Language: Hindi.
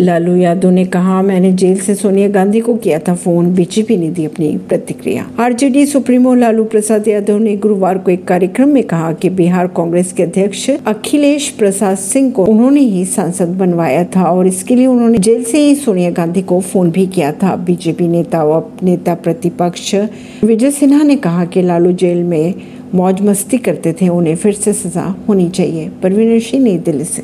लालू यादव ने कहा, मैंने जेल से सोनिया गांधी को किया था फ़ोन, बीजेपी ने दी अपनी प्रतिक्रिया। आरजेडी सुप्रीमो लालू प्रसाद यादव ने गुरुवार को एक कार्यक्रम में कहा कि बिहार कांग्रेस के अध्यक्ष अखिलेश प्रसाद सिंह को उन्होंने ही सांसद बनवाया था और इसके लिए उन्होंने जेल से ही सोनिया गांधी को फ़ोन भी किया था। बीजेपी नेता व नेता प्रतिपक्ष विजय सिन्हा ने कहा की लालू जेल में मौज मस्ती करते थे, उन्हें फिर से सजा होनी चाहिए। परवीन सिंह, नई दिल्ली से।